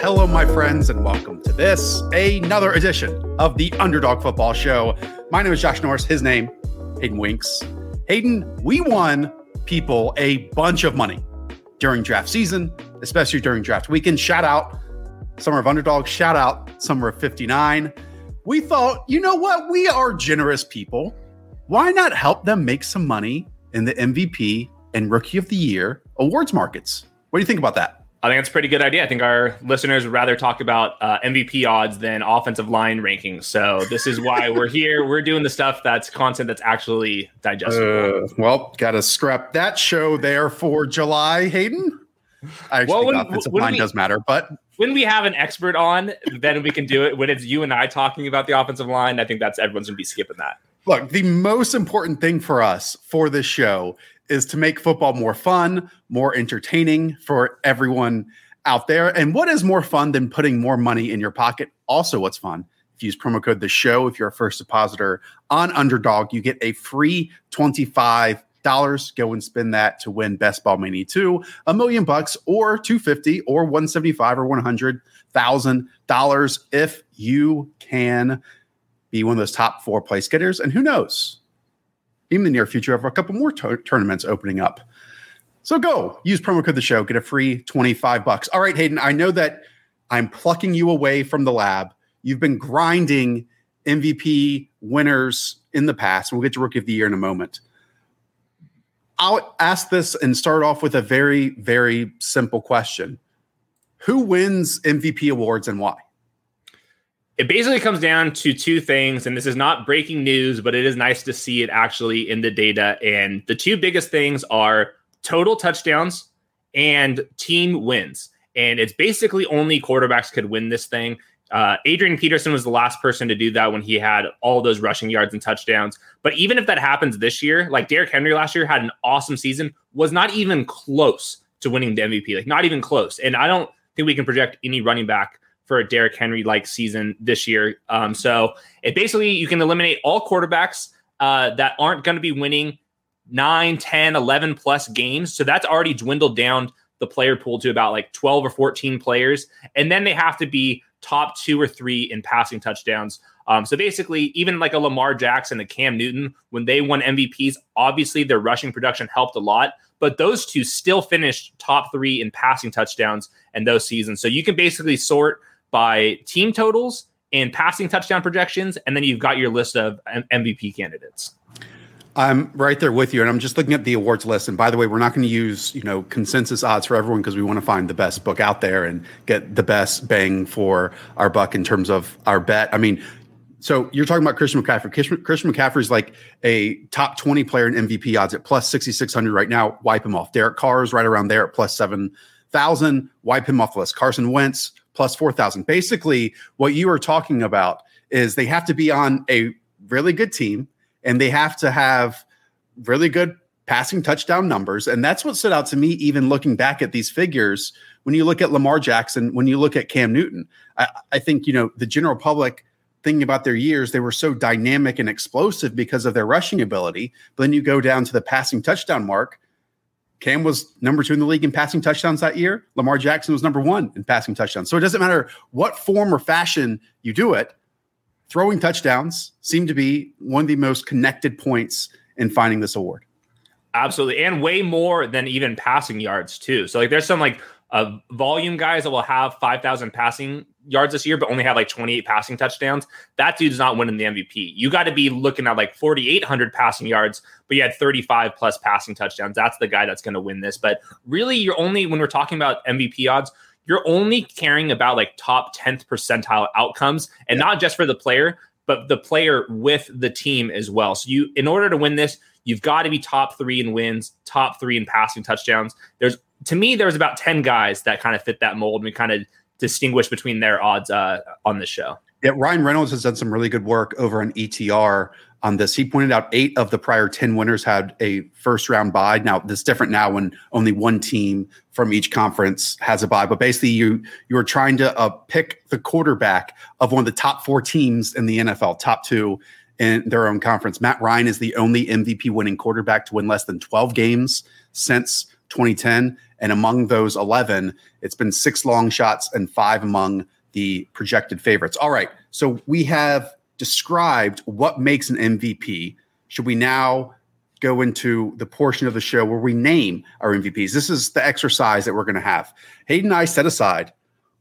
Hello, my friends, and welcome to this, another edition of the Underdog Football Show. My name is Josh Norris. His name, Hayden Winks. Hayden, we won people a bunch of money during draft season, especially during draft weekend. Shout out Summer of Underdog. Shout out Summer of 59. We thought, you know what? We are generous people. Why not help them make some money in the MVP and Rookie of the Year awards markets? What do you think about that? I think it's a pretty good idea. I think our listeners would rather talk about uh, MVP odds than offensive line rankings. So this is why we're here. We're doing the stuff that's content that's actually digestible. Uh, well, got to scrap that show there for July, Hayden. I actually well, when, offensive when line we, does matter, but when we have an expert on, then we can do it. When it's you and I talking about the offensive line, I think that's everyone's gonna be skipping that. Look, the most important thing for us for this show is to make football more fun, more entertaining for everyone out there. And what is more fun than putting more money in your pocket? Also, what's fun? If you use promo code the show, if you're a first depositor on Underdog, you get a free 25 dollars. Go and spend that to win Best Ball Mania 2, a million bucks, or 250 or 175 or 100 thousand dollars if you can be one of those top four place getters. And who knows? In the near future of a couple more to- tournaments opening up. So go use promo code the show, get a free 25 bucks. All right, Hayden, I know that I'm plucking you away from the lab. You've been grinding MVP winners in the past. We'll get to rookie of the year in a moment. I'll ask this and start off with a very, very simple question. Who wins MVP awards and why? It basically comes down to two things and this is not breaking news but it is nice to see it actually in the data. And the two biggest things are total touchdowns and team wins. And it's basically only quarterbacks could win this thing. Uh, adrian peterson was the last person to do that when he had all those rushing yards and touchdowns. But even if that happens this year like Derrick henry last year had an awesome season was not even close to winning the mvp like not even close. And i don't think we can project any running back for a Derrick Henry like season this year. Um, so it basically you can eliminate all quarterbacks uh, that aren't going to be winning 9, 10, 11 plus games. So that's already dwindled down the player pool to about like 12 or 14 players. And then they have to be top two or three in passing touchdowns. Um, so basically, even like a Lamar Jackson, a Cam Newton, when they won MVPs, obviously their rushing production helped a lot, but those two still finished top three in passing touchdowns in those seasons. So you can basically sort by team totals and passing touchdown projections, and then you've got your list of M- MVP candidates. I'm right there with you, and I'm just looking at the awards list. And by the way, we're not going to use you know consensus odds for everyone because we want to find the best book out there and get the best bang for our buck in terms of our bet. I mean, so you're talking about Christian McCaffrey. Christian, Christian McCaffrey is like a top 20 player in MVP odds at plus 6,600 right now. Wipe him off. Derek Carr is right around there at plus 7,000. Wipe him off the list. Carson Wentz plus 4,000. Basically, what you are talking about is they have to be on a really good team and they have to have really good passing touchdown numbers. And that's what stood out to me, even looking back at these figures. When you look at Lamar Jackson, when you look at Cam Newton, I, I think, you know, the general public thinking about their years, they were so dynamic and explosive because of their rushing ability. But then you go down to the passing touchdown mark Cam was number two in the league in passing touchdowns that year. Lamar Jackson was number one in passing touchdowns. So it doesn't matter what form or fashion you do it, throwing touchdowns seem to be one of the most connected points in finding this award. Absolutely. And way more than even passing yards, too. So, like, there's some like uh, volume guys that will have 5,000 passing yards this year, but only had like 28 passing touchdowns. That dude's not winning the MVP. You got to be looking at like 4,800 passing yards, but you had 35 plus passing touchdowns. That's the guy that's going to win this. But really, you're only, when we're talking about MVP odds, you're only caring about like top 10th percentile outcomes and yeah. not just for the player, but the player with the team as well. So you, in order to win this, you've got to be top three in wins, top three in passing touchdowns. There's to me, there's about 10 guys that kind of fit that mold. And we kind of distinguish between their odds uh, on this show. Yeah, Ryan Reynolds has done some really good work over on ETR on this. He pointed out eight of the prior 10 winners had a first round bye. Now, this is different now when only one team from each conference has a bye. But basically, you you are trying to uh, pick the quarterback of one of the top four teams in the NFL, top two in their own conference. Matt Ryan is the only MVP winning quarterback to win less than 12 games since 2010. And among those 11, it's been six long shots and five among the projected favorites. All right. So we have described what makes an MVP. Should we now go into the portion of the show where we name our MVPs? This is the exercise that we're going to have. Hayden and I set aside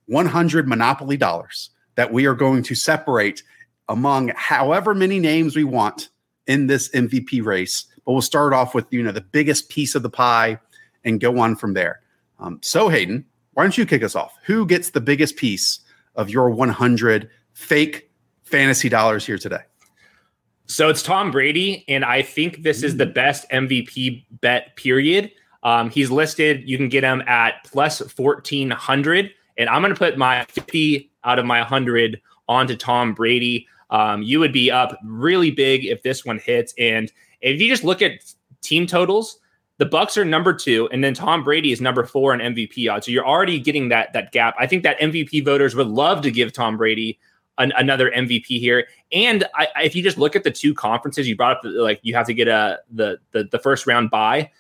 100 Monopoly dollars that we are going to separate among however many names we want in this MVP race. But we'll start off with you know the biggest piece of the pie and go on from there. Um, so Hayden, why don't you kick us off? Who gets the biggest piece of your 100 fake fantasy dollars here today? So it's Tom Brady, and I think this is the mm. best MVP bet. Period. Um, he's listed. You can get him at plus fourteen hundred, and I'm going to put my fifty out of my hundred onto Tom Brady. Um, you would be up really big if this one hits. And if you just look at team totals, the Bucs are number two, and then Tom Brady is number four in MVP odds. So you're already getting that that gap. I think that MVP voters would love to give Tom Brady an, another MVP here. And I, if you just look at the two conferences, you brought up the, like you have to get a the the, the first round bye.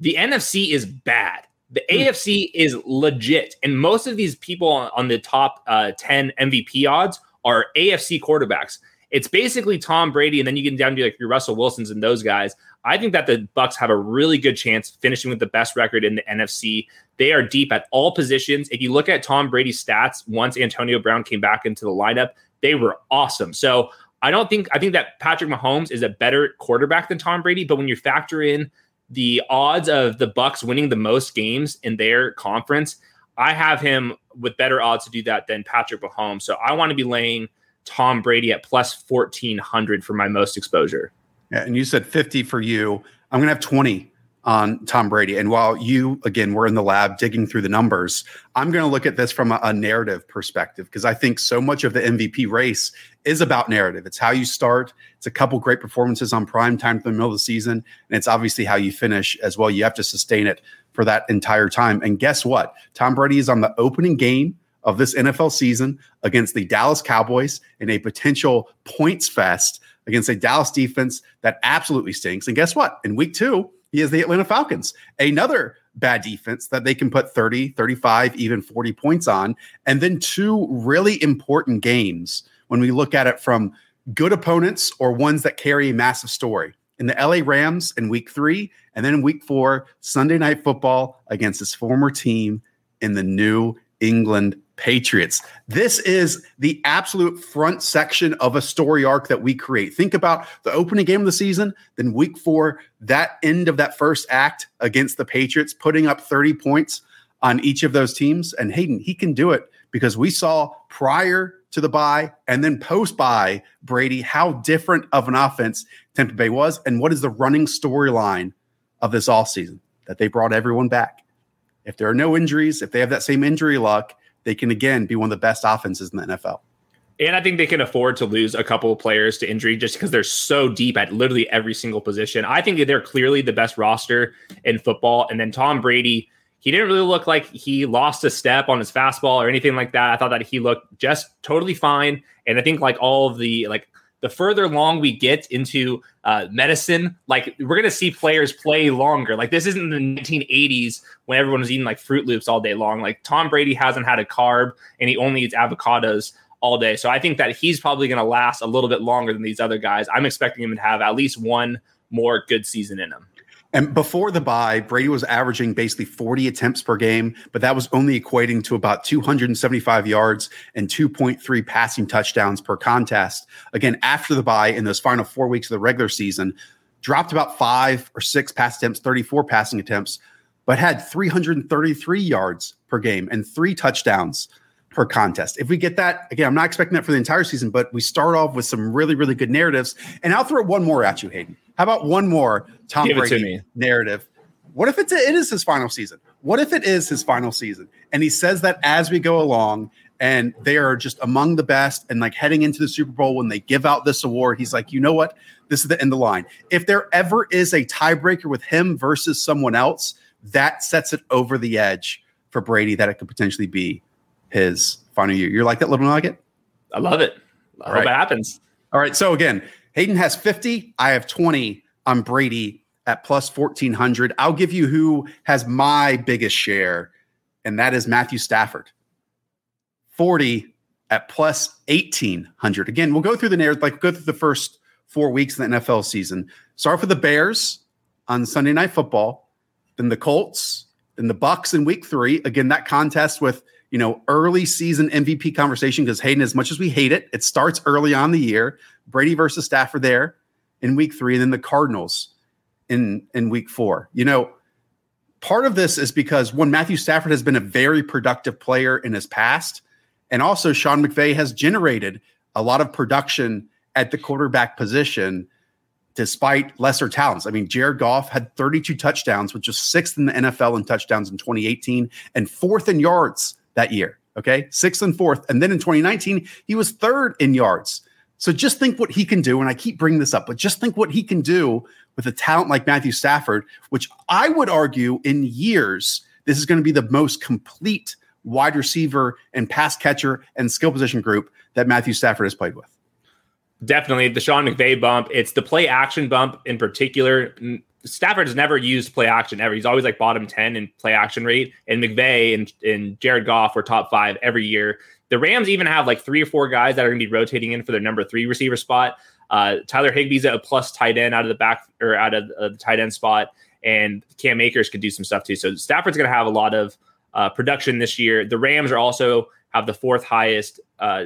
The NFC is bad. The hmm. AFC is legit, and most of these people on, on the top uh, ten MVP odds are AFC quarterbacks. It's basically Tom Brady, and then you get down to like your Russell Wilsons and those guys. I think that the Bucs have a really good chance finishing with the best record in the NFC. They are deep at all positions. If you look at Tom Brady's stats, once Antonio Brown came back into the lineup, they were awesome. So I don't think I think that Patrick Mahomes is a better quarterback than Tom Brady, but when you factor in the odds of the Bucs winning the most games in their conference, I have him with better odds to do that than Patrick Mahomes. So I want to be laying Tom Brady at plus 1400 for my most exposure. And you said 50 for you. I'm going to have 20 on Tom Brady. And while you, again, were in the lab digging through the numbers, I'm going to look at this from a, a narrative perspective because I think so much of the MVP race is about narrative. It's how you start, it's a couple great performances on prime time for the middle of the season, and it's obviously how you finish as well. You have to sustain it for that entire time. And guess what? Tom Brady is on the opening game of this NFL season against the Dallas Cowboys in a potential points fest against a Dallas defense that absolutely stinks. And guess what? In week two, he has the Atlanta Falcons, another bad defense that they can put 30, 35, even 40 points on. And then two really important games when we look at it from good opponents or ones that carry a massive story. In the LA Rams in week three, and then in week four, Sunday night football against his former team in the New England Patriots. This is the absolute front section of a story arc that we create. Think about the opening game of the season, then week four, that end of that first act against the Patriots, putting up 30 points on each of those teams. And Hayden, he can do it because we saw prior to the bye and then post bye Brady how different of an offense Tampa Bay was and what is the running storyline of this off season that they brought everyone back. If there are no injuries, if they have that same injury luck, they can again be one of the best offenses in the NFL. And I think they can afford to lose a couple of players to injury just because they're so deep at literally every single position. I think that they're clearly the best roster in football. And then Tom Brady, he didn't really look like he lost a step on his fastball or anything like that. I thought that he looked just totally fine. And I think like all of the like the further along we get into uh, medicine, like we're gonna see players play longer. Like this isn't the 1980s when everyone was eating like Fruit Loops all day long. Like Tom Brady hasn't had a carb and he only eats avocados all day. So I think that he's probably gonna last a little bit longer than these other guys. I'm expecting him to have at least one more good season in him. And before the bye, Brady was averaging basically 40 attempts per game, but that was only equating to about 275 yards and 2.3 passing touchdowns per contest. Again, after the bye in those final four weeks of the regular season, dropped about five or six pass attempts, 34 passing attempts, but had 333 yards per game and three touchdowns per contest. If we get that, again, I'm not expecting that for the entire season, but we start off with some really, really good narratives. And I'll throw one more at you, Hayden. How about one more Tom Give Brady narrative? What if it's a, it is his final season? What if it is his final season? And he says that as we go along, and they are just among the best, and like heading into the Super Bowl when they give out this award, he's like, you know what? This is the end of the line. If there ever is a tiebreaker with him versus someone else, that sets it over the edge for Brady that it could potentially be his final year. You're like that little nugget? I love it. I hope it happens. All right. So again, Hayden has 50. I have 20 on Brady at plus 1400. I'll give you who has my biggest share, and that is Matthew Stafford. 40 at plus 1800. Again, we'll go through the narrative, like go through the first four weeks of the NFL season. Start for the Bears on Sunday Night Football, then the Colts, then the Bucs in week three. Again, that contest with you know early season MVP conversation because Hayden, as much as we hate it, it starts early on the year. Brady versus Stafford there in week three, and then the Cardinals in in week four. You know, part of this is because one, Matthew Stafford has been a very productive player in his past, and also Sean McVay has generated a lot of production at the quarterback position despite lesser talents. I mean, Jared Goff had 32 touchdowns, which was sixth in the NFL in touchdowns in 2018 and fourth in yards that year. Okay. Sixth and fourth. And then in 2019, he was third in yards. So just think what he can do. And I keep bringing this up, but just think what he can do with a talent like Matthew Stafford, which I would argue in years, this is going to be the most complete wide receiver and pass catcher and skill position group that Matthew Stafford has played with. Definitely the Sean McVay bump. It's the play action bump in particular. Stafford has never used play action ever. He's always like bottom 10 in play action rate. And McVay and, and Jared Goff were top five every year. The Rams even have like three or four guys that are going to be rotating in for their number three receiver spot. Uh, Tyler Higbee's a plus tight end out of the back or out of uh, the tight end spot, and Cam Akers could do some stuff too. So Stafford's going to have a lot of uh, production this year. The Rams are also have the fourth highest uh,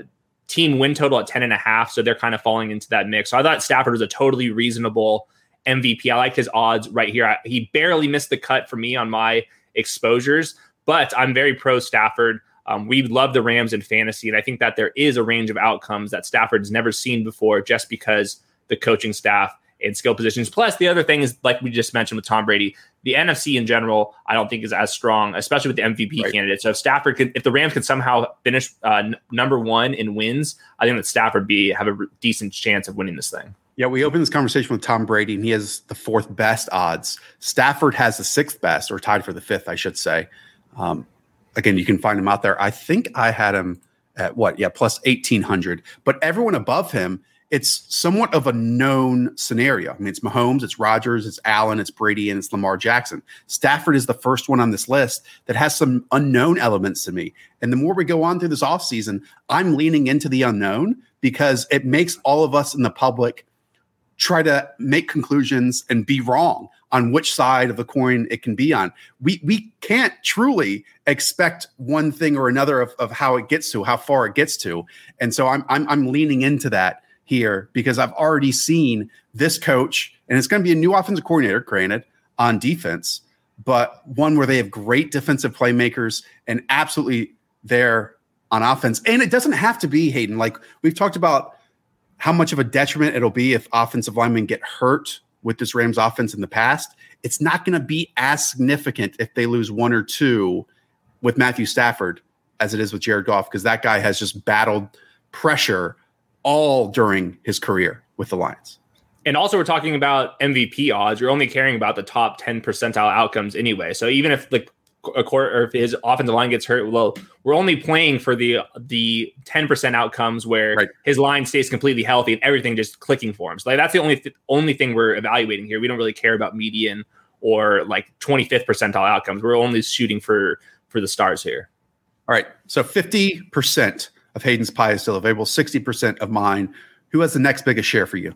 team win total at 10 and a half. So they're kind of falling into that mix. So I thought Stafford was a totally reasonable MVP. I like his odds right here. I, he barely missed the cut for me on my exposures, but I'm very pro Stafford. Um, we love the Rams in fantasy, and I think that there is a range of outcomes that Stafford's never seen before just because the coaching staff and skill positions. Plus, the other thing is, like we just mentioned with Tom Brady, the NFC in general, I don't think is as strong, especially with the MVP right. candidate. So if Stafford could, if the Rams could somehow finish uh, n- number one in wins, I think that Stafford be have a r- decent chance of winning this thing. Yeah, we opened this conversation with Tom Brady, and he has the fourth best odds. Stafford has the sixth best, or tied for the fifth, I should say. Um, again, you can find him out there. I think I had him at what? Yeah, plus 1800. But everyone above him it's somewhat of a known scenario. I mean, it's Mahomes, it's Rodgers, it's Allen, it's Brady, and it's Lamar Jackson. Stafford is the first one on this list that has some unknown elements to me. And the more we go on through this offseason, I'm leaning into the unknown because it makes all of us in the public try to make conclusions and be wrong on which side of the coin it can be on. We we can't truly expect one thing or another of, of how it gets to, how far it gets to. And so I'm I'm, I'm leaning into that here because I've already seen this coach, and it's going to be a new offensive coordinator, granted, on defense, but one where they have great defensive playmakers and absolutely there on offense. And it doesn't have to be Hayden. Like we've talked about how much of a detriment it'll be if offensive linemen get hurt with this Rams offense in the past. It's not going to be as significant if they lose one or two with Matthew Stafford as it is with Jared Goff because that guy has just battled pressure all during his career with the Lions. And also, we're talking about MVP odds. You're only caring about the top 10 percentile outcomes anyway. So even if the a quarter or if his offensive line gets hurt, well, we're only playing for the the 10% outcomes where right. his line stays completely healthy and everything just clicking for him. So like, that's the only th- only thing we're evaluating here. We don't really care about median or like 25th percentile outcomes. We're only shooting for for the stars here. All right. So 50% of Hayden's pie is still available. 60% of mine. Who has the next biggest share for you?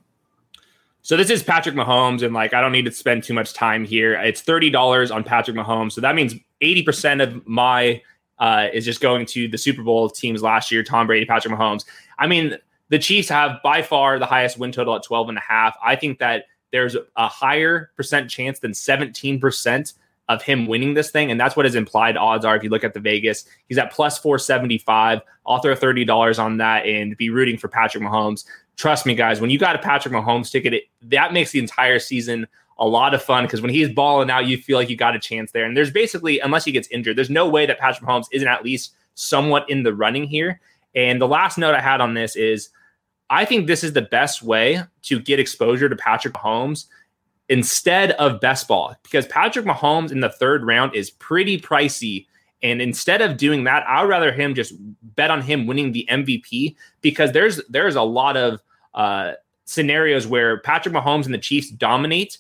So this is Patrick Mahomes, and like I don't need to spend too much time here. It's thirty dollars on Patrick Mahomes, so that means eighty percent of my uh, is just going to the Super Bowl teams last year: Tom Brady, Patrick Mahomes. I mean, the Chiefs have by far the highest win total at 12 and a half. I think that there's a higher percent chance than 17 percent of him winning this thing. And that's what his implied odds are. If you look at the Vegas, he's at plus 475. I'll throw $30 on that and be rooting for Patrick Mahomes. Trust me, guys, when you got a Patrick Mahomes ticket, it, that makes the entire season a lot of fun because when he's balling out, you feel like you got a chance there. And there's basically, unless he gets injured, there's no way that Patrick Mahomes isn't at least somewhat in the running here. And the last note I had on this is I think this is the best way to get exposure to Patrick Mahomes instead of best ball because Patrick Mahomes in the third round is pretty pricey. And instead of doing that, I'd rather him just bet on him winning the MVP because there's there's a lot of uh, scenarios where Patrick Mahomes and the Chiefs dominate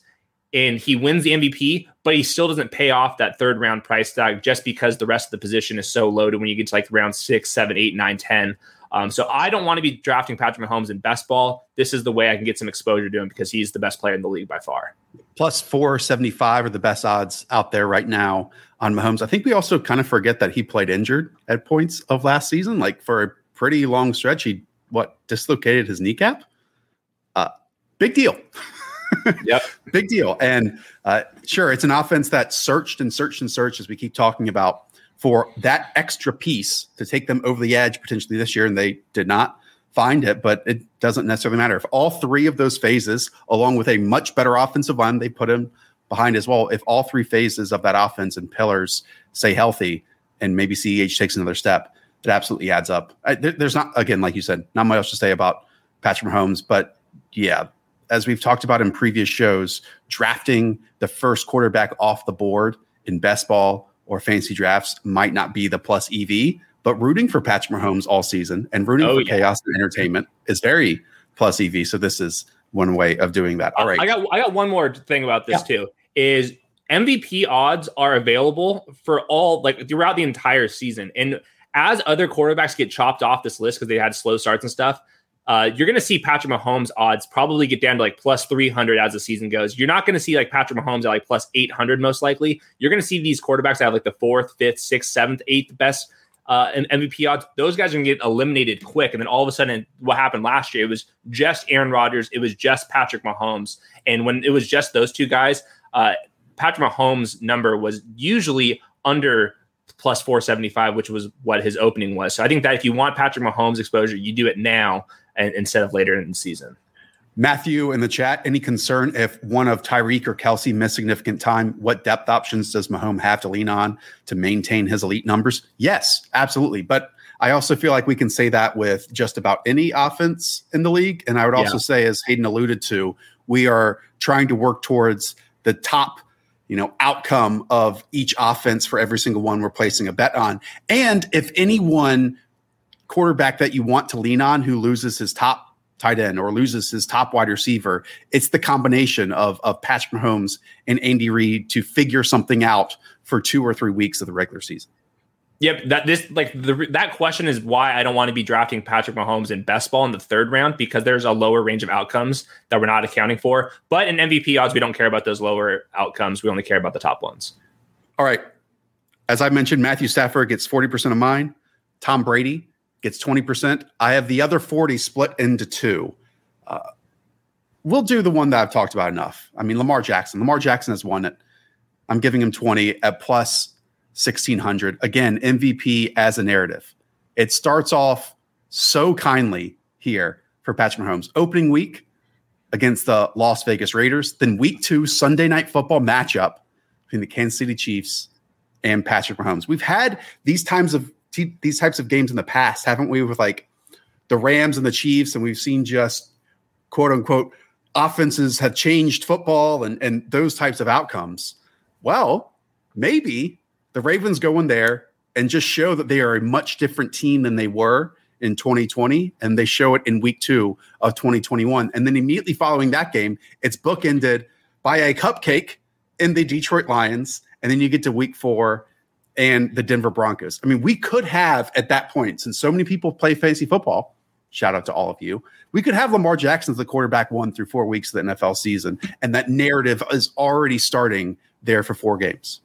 and he wins the MVP, but he still doesn't pay off that third round price tag just because the rest of the position is so loaded when you get to like round six, seven, eight, nine, ten. Um, so I don't want to be drafting Patrick Mahomes in best ball. This is the way I can get some exposure to him because he's the best player in the league by far. Plus 475 are the best odds out there right now on Mahomes. I think we also kind of forget that he played injured at points of last season. Like for a pretty long stretch, he what dislocated his kneecap. Uh, big deal. yep. Big deal. And uh, sure, it's an offense that searched and searched and searched, as we keep talking about, for that extra piece to take them over the edge potentially this year. And they did not find it, but it doesn't necessarily matter. If all three of those phases, along with a much better offensive line, they put him behind as well. If all three phases of that offense and pillars stay healthy and maybe CEH takes another step, it absolutely adds up. I, there, there's not, again, like you said, not much else to say about Patrick Mahomes, but yeah, as we've talked about in previous shows, drafting the first quarterback off the board in best ball or fancy drafts might not be the plus EV, but rooting for Patrick Mahomes all season and rooting oh, for yeah. chaos and entertainment is very plus EV. So this is one way of doing that. All right. I got I got one more thing about this yeah. too. Is MVP odds are available for all like throughout the entire season. And as other quarterbacks get chopped off this list because they had slow starts and stuff, uh, you're going to see Patrick Mahomes odds probably get down to like plus 300 as the season goes. You're not going to see like Patrick Mahomes at like plus 800 most likely. You're going to see these quarterbacks that have like the fourth, fifth, sixth, seventh, eighth best uh, MVP odds. Those guys are going to get eliminated quick. And then all of a sudden, what happened last year? It was just Aaron Rodgers. It was just Patrick Mahomes. And when it was just those two guys, uh, Patrick Mahomes' number was usually under plus 475, which was what his opening was. So I think that if you want Patrick Mahomes exposure, you do it now and, instead of later in the season. Matthew in the chat, any concern if one of Tyreek or Kelce miss significant time? What depth options does Mahomes have to lean on to maintain his elite numbers? Yes, absolutely. But I also feel like we can say that with just about any offense in the league. And I would also yeah. say, as Hayden alluded to, we are trying to work towards the top you know outcome of each offense for every single one we're placing a bet on and if anyone quarterback that you want to lean on who loses his top tight end or loses his top wide receiver. It's the combination of of Patrick Mahomes and Andy Reid to figure something out for two or three weeks of the regular season. Yep, that this like the, that question is why I don't want to be drafting Patrick Mahomes in best ball in the third round because there's a lower range of outcomes that we're not accounting for. But in MVP odds, we don't care about those lower outcomes. We only care about the top ones. All right. As I mentioned, Matthew Stafford gets 40% of mine. Tom Brady gets 20%. I have the other 40 split into two. Uh, we'll do the one that I've talked about enough. I mean, Lamar Jackson. Lamar Jackson has won it. I'm giving him 20 at plus 1600. Again, MVP as a narrative. It starts off so kindly here for Patrick Mahomes. Opening week against the Las Vegas Raiders, then week two, Sunday night football matchup between the Kansas City Chiefs and Patrick Mahomes. We've had these times of these types of games in the past, haven't we? With like the Rams and the Chiefs, and we've seen just quote unquote offenses have changed football and and those types of outcomes. Well, maybe the Ravens go in there and just show that they are a much different team than they were in 2020 and they show it in week 2 of 2021 and then immediately following that game it's bookended by a cupcake in the Detroit Lions and then you get to week 4 and the Denver Broncos. I mean, we could have at that point, since so many people play fantasy football, shout out to all of you, we could have Lamar Jackson as the quarterback one through four weeks of the NFL season. And that narrative is already starting there for four games.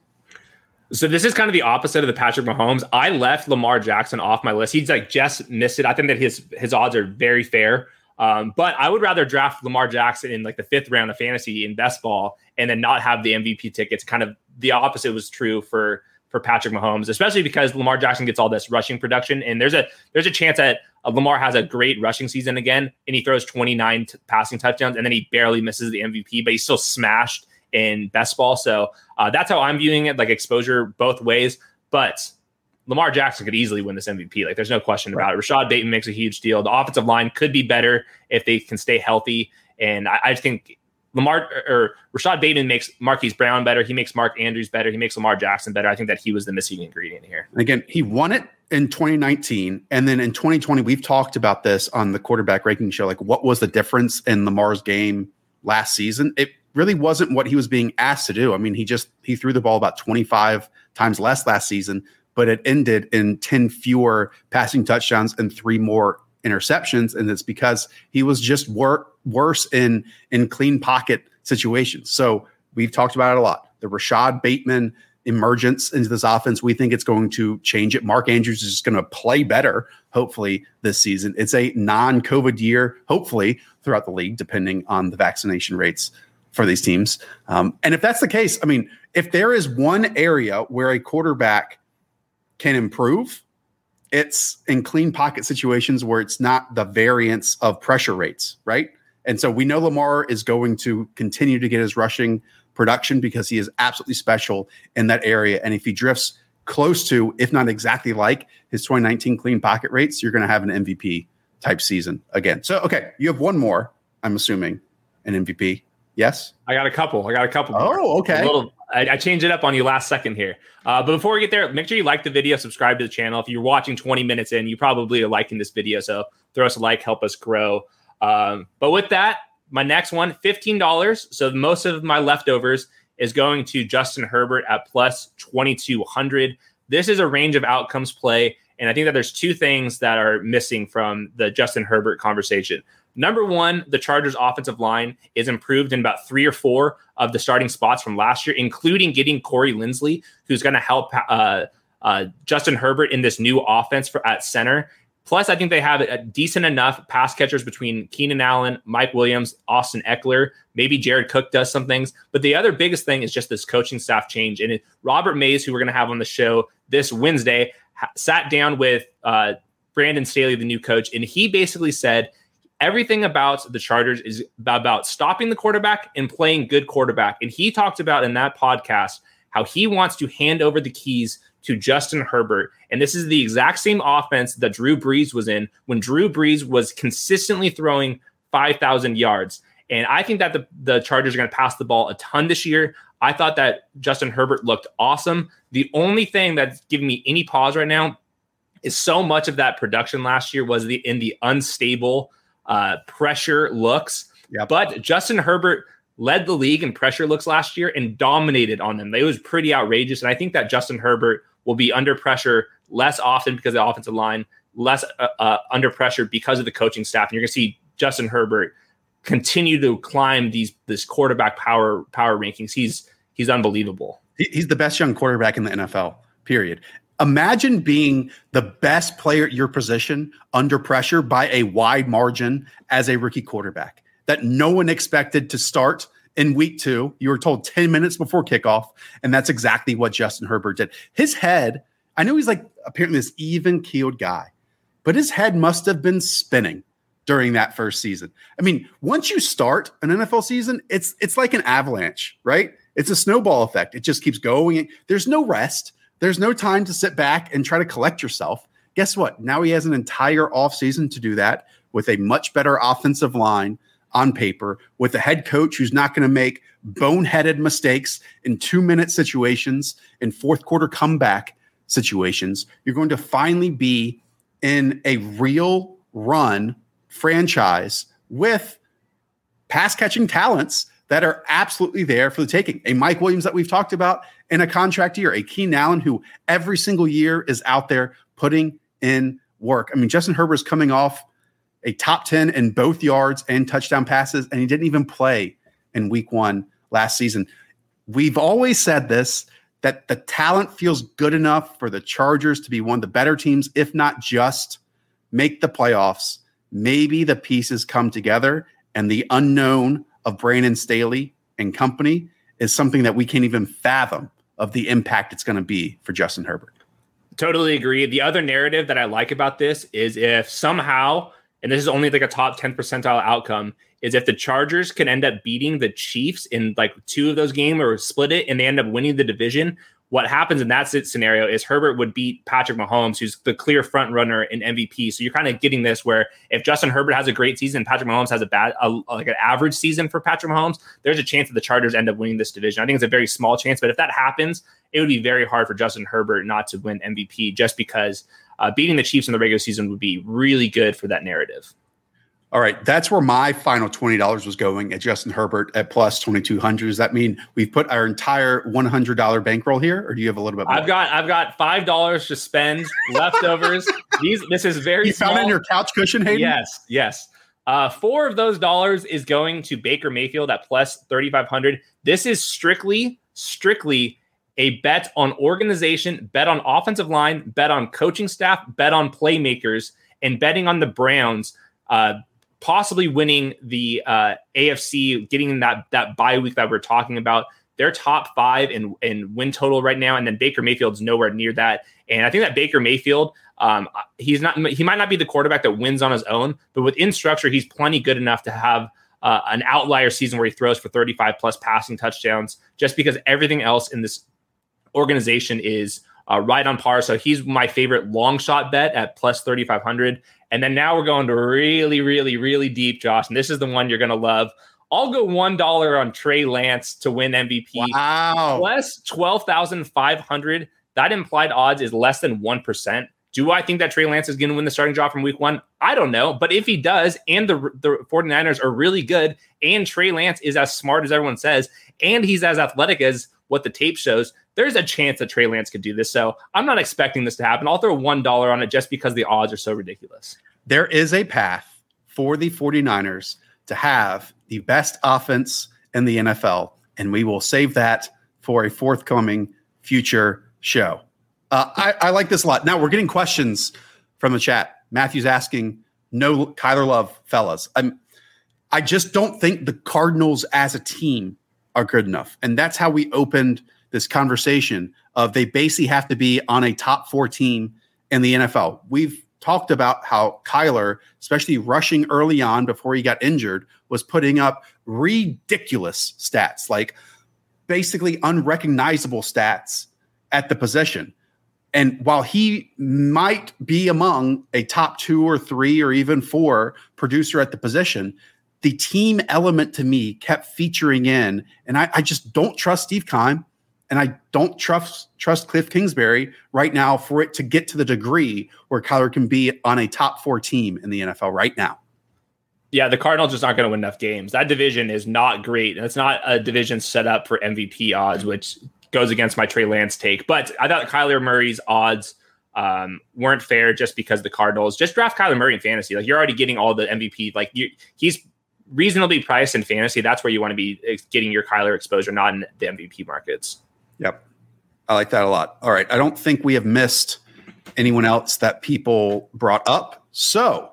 So this is kind of the opposite of the Patrick Mahomes. I left Lamar Jackson off my list. He's like just missed it. I think that his his odds are very fair. Um, but I would rather draft Lamar Jackson in like the fifth round of fantasy in best ball and then not have the MVP tickets. Kind of the opposite was true for for Patrick Mahomes, especially because Lamar Jackson gets all this rushing production, and there's a there's a chance that uh, Lamar has a great rushing season again, and he throws 29 t- passing touchdowns, and then he barely misses the MVP, but he's still smashed in best ball. So uh, that's how I'm viewing it, like exposure both ways. But Lamar Jackson could easily win this MVP. Like there's no question right. about it. Rashod Bateman makes a huge deal. The offensive line could be better if they can stay healthy. And I, I think Lamar or Rashod Bateman makes Marquise Brown better. He makes Mark Andrews better. He makes Lamar Jackson better. I think that he was the missing ingredient here. Again, he won it in 2019. And then in 2020, we've talked about this on the quarterback ranking show. Like, what was the difference in Lamar's game last season? It really wasn't what he was being asked to do. I mean, he just he threw the ball about 25 times less last season, but it ended in 10 fewer passing touchdowns and three more interceptions and it's because he was just wor- worse in in clean pocket situations. So, we've talked about it a lot. The Rashod Bateman emergence into this offense, we think it's going to change it. Mark Andrews is just going to play better, hopefully, this season. It's a non COVID year, hopefully, throughout the league, depending on the vaccination rates for these teams. Um, and if that's the case, I mean, if there is one area where a quarterback can improve, it's in clean pocket situations where it's not the variance of pressure rates, right? And so we know Lamar is going to continue to get his rushing production because he is absolutely special in that area. And if he drifts close to, if not exactly like his 2019 clean pocket rates, you're going to have an MVP type season again. So, okay, you have one more, I'm assuming, an MVP. Yes, I got a couple. I got a couple. Oh, more. okay. Little, I, I, changed it up on you last second here. Uh, but before we get there, make sure you like the video, subscribe to the channel. If you're watching 20 minutes in, you probably are liking this video. So throw us a like, help us grow. Um, but with that, my next one, $15. So most of my leftovers is going to Justin Herbert at plus 2200. This is a range of outcomes play. And I think that there's two things that are missing from the Justin Herbert conversation. Number one, the Chargers' offensive line is improved in about three or four of the starting spots from last year, including getting Corey Linsley, who's going to help uh, uh, Justin Herbert in this new offense for at center. Plus, I think they have a decent enough pass catchers between Keenan Allen, Mike Williams, Austin Ekeler. Maybe Jared Cook does some things. But the other biggest thing is just this coaching staff change. And Robert Mays, who we're going to have on the show this Wednesday, ha- sat down with uh, Brandon Staley, the new coach, and he basically said everything about the Chargers is about stopping the quarterback and playing good quarterback. And he talked about in that podcast how he wants to hand over the keys to Justin Herbert. And this is the exact same offense that Drew Brees was in when Drew Brees was consistently throwing 5,000 yards. And I think that the, the Chargers are going to pass the ball a ton this year. I thought that Justin Herbert looked awesome. The only thing that's giving me any pause right now is so much of that production last year was the in the unstable uh, pressure looks. Yep. But Justin Herbert led the league in pressure looks last year and dominated on them. It was pretty outrageous. And I think that Justin Herbert will be under pressure less often because of the offensive line, less uh, uh, under pressure because of the coaching staff. And you're going to see Justin Herbert continue to climb these this quarterback power power rankings. He's he's unbelievable. He's the best young quarterback in the NFL. Period. Imagine being the best player at your position under pressure by a wide margin as a rookie quarterback that no one expected to start in week two. You were told 10 minutes before kickoff, and that's exactly what Justin Herbert did. His head, I know he's like apparently this even keeled guy, but his head must have been spinning during that first season. I mean, once you start an NFL season, it's it's like an avalanche, right? It's a snowball effect. It just keeps going. There's no rest. There's no time to sit back and try to collect yourself. Guess what? Now he has an entire offseason to do that with a much better offensive line on paper with a head coach who's not going to make boneheaded mistakes in two minute situations, in fourth quarter comeback situations. You're going to finally be in a real run franchise with pass catching talents that are absolutely there for the taking. A Mike Williams that we've talked about in a contract year, a Keenan Allen who every single year is out there putting in work. I mean, Justin Herbert's coming off a top 10 in both yards and touchdown passes, and he didn't even play in week one last season. We've always said this that the talent feels good enough for the Chargers to be one of the better teams, if not just make the playoffs. Maybe the pieces come together, and the unknown of Brandon Staley and company is something that we can't even fathom of the impact it's going to be for Justin Herbert. Totally agree. The other narrative that I like about this is if somehow and this is only like a top 10 percentile outcome, is if the Chargers can end up beating the Chiefs in like two of those games or split it and they end up winning the division, what happens in that scenario is Herbert would beat Patrick Mahomes, who's the clear front runner in MVP. So you're kind of getting this where if Justin Herbert has a great season, Patrick Mahomes has a bad, a, like an average season for Patrick Mahomes, there's a chance that the Chargers end up winning this division. I think it's a very small chance, but if that happens, it would be very hard for Justin Herbert not to win MVP just because uh, beating the Chiefs in the regular season would be really good for that narrative. All right, that's where my final twenty dollars was going at Justin Herbert at plus twenty two hundred. Does that mean we've put our entire one hundred dollar bankroll here, or do you have a little bit? More? I've got I've got five dollars to spend leftovers. These this is very. You small. found in your couch cushion, Hayden. Yes, yes. Uh, four of those dollars is going to Baker Mayfield at plus thirty five hundred. This is strictly strictly a bet on organization, bet on offensive line, bet on coaching staff, bet on playmakers, and betting on the Browns. Uh, possibly winning the uh, AFC, getting that that bye week that we're talking about. They're top five in in win total right now, and then Baker Mayfield's nowhere near that. And I think that Baker Mayfield, um, he's not he might not be the quarterback that wins on his own, but within structure, he's plenty good enough to have uh, an outlier season where he throws for 35 plus passing touchdowns, just because everything else in this organization is uh, right on par. So he's my favorite long shot bet at plus 3,500. And then now we're going to really, really, really deep, Josh. And this is the one you're going to love. I'll go one dollar on Trey Lance to win MVP. Wow, plus twelve thousand five hundred. That implied odds is less than one percent. Do I think that Trey Lance is going to win the starting job from week one? I don't know. But if he does, and the, the 49ers are really good, and Trey Lance is as smart as everyone says, and he's as athletic as what the tape shows, there's a chance that Trey Lance could do this. So I'm not expecting this to happen. I'll throw $1 on it just because the odds are so ridiculous. There is a path for the 49ers to have the best offense in the NFL, and we will save that for a forthcoming future show. Uh, I, I, like this a lot. Now we're getting questions from the chat. Matthew's asking, "No Kyler Love, fellas." I'm. I just don't think the Cardinals as a team are good enough, and that's how we opened this conversation. Of they basically have to be on a top four team in the NFL. We've talked about how Kyler, especially rushing early on before he got injured, was putting up ridiculous stats, like basically unrecognizable stats at the position. And while he might be among a top two or three or even four producer at the position, the team element to me kept featuring in. And I, I just don't trust Steve Keim and I don't trust trust Cliff Kingsbury right now for it to get to the degree where Kyler can be on a top four team in the NFL right now. Yeah, the Cardinals just aren't going to win enough games. That division is not great. And it's not a division set up for MVP odds, which goes against my Trey Lance take. But I thought Kyler Murray's odds um, weren't fair just because the Cardinals just draft Kyler Murray in fantasy. Like you're already getting all the MVP. Like you, he's reasonably priced in fantasy. That's where you want to be eh, getting your Kyler exposure, not in the MVP markets. Yep. I like that a lot. All right. I don't think we have missed anyone else that people brought up. So,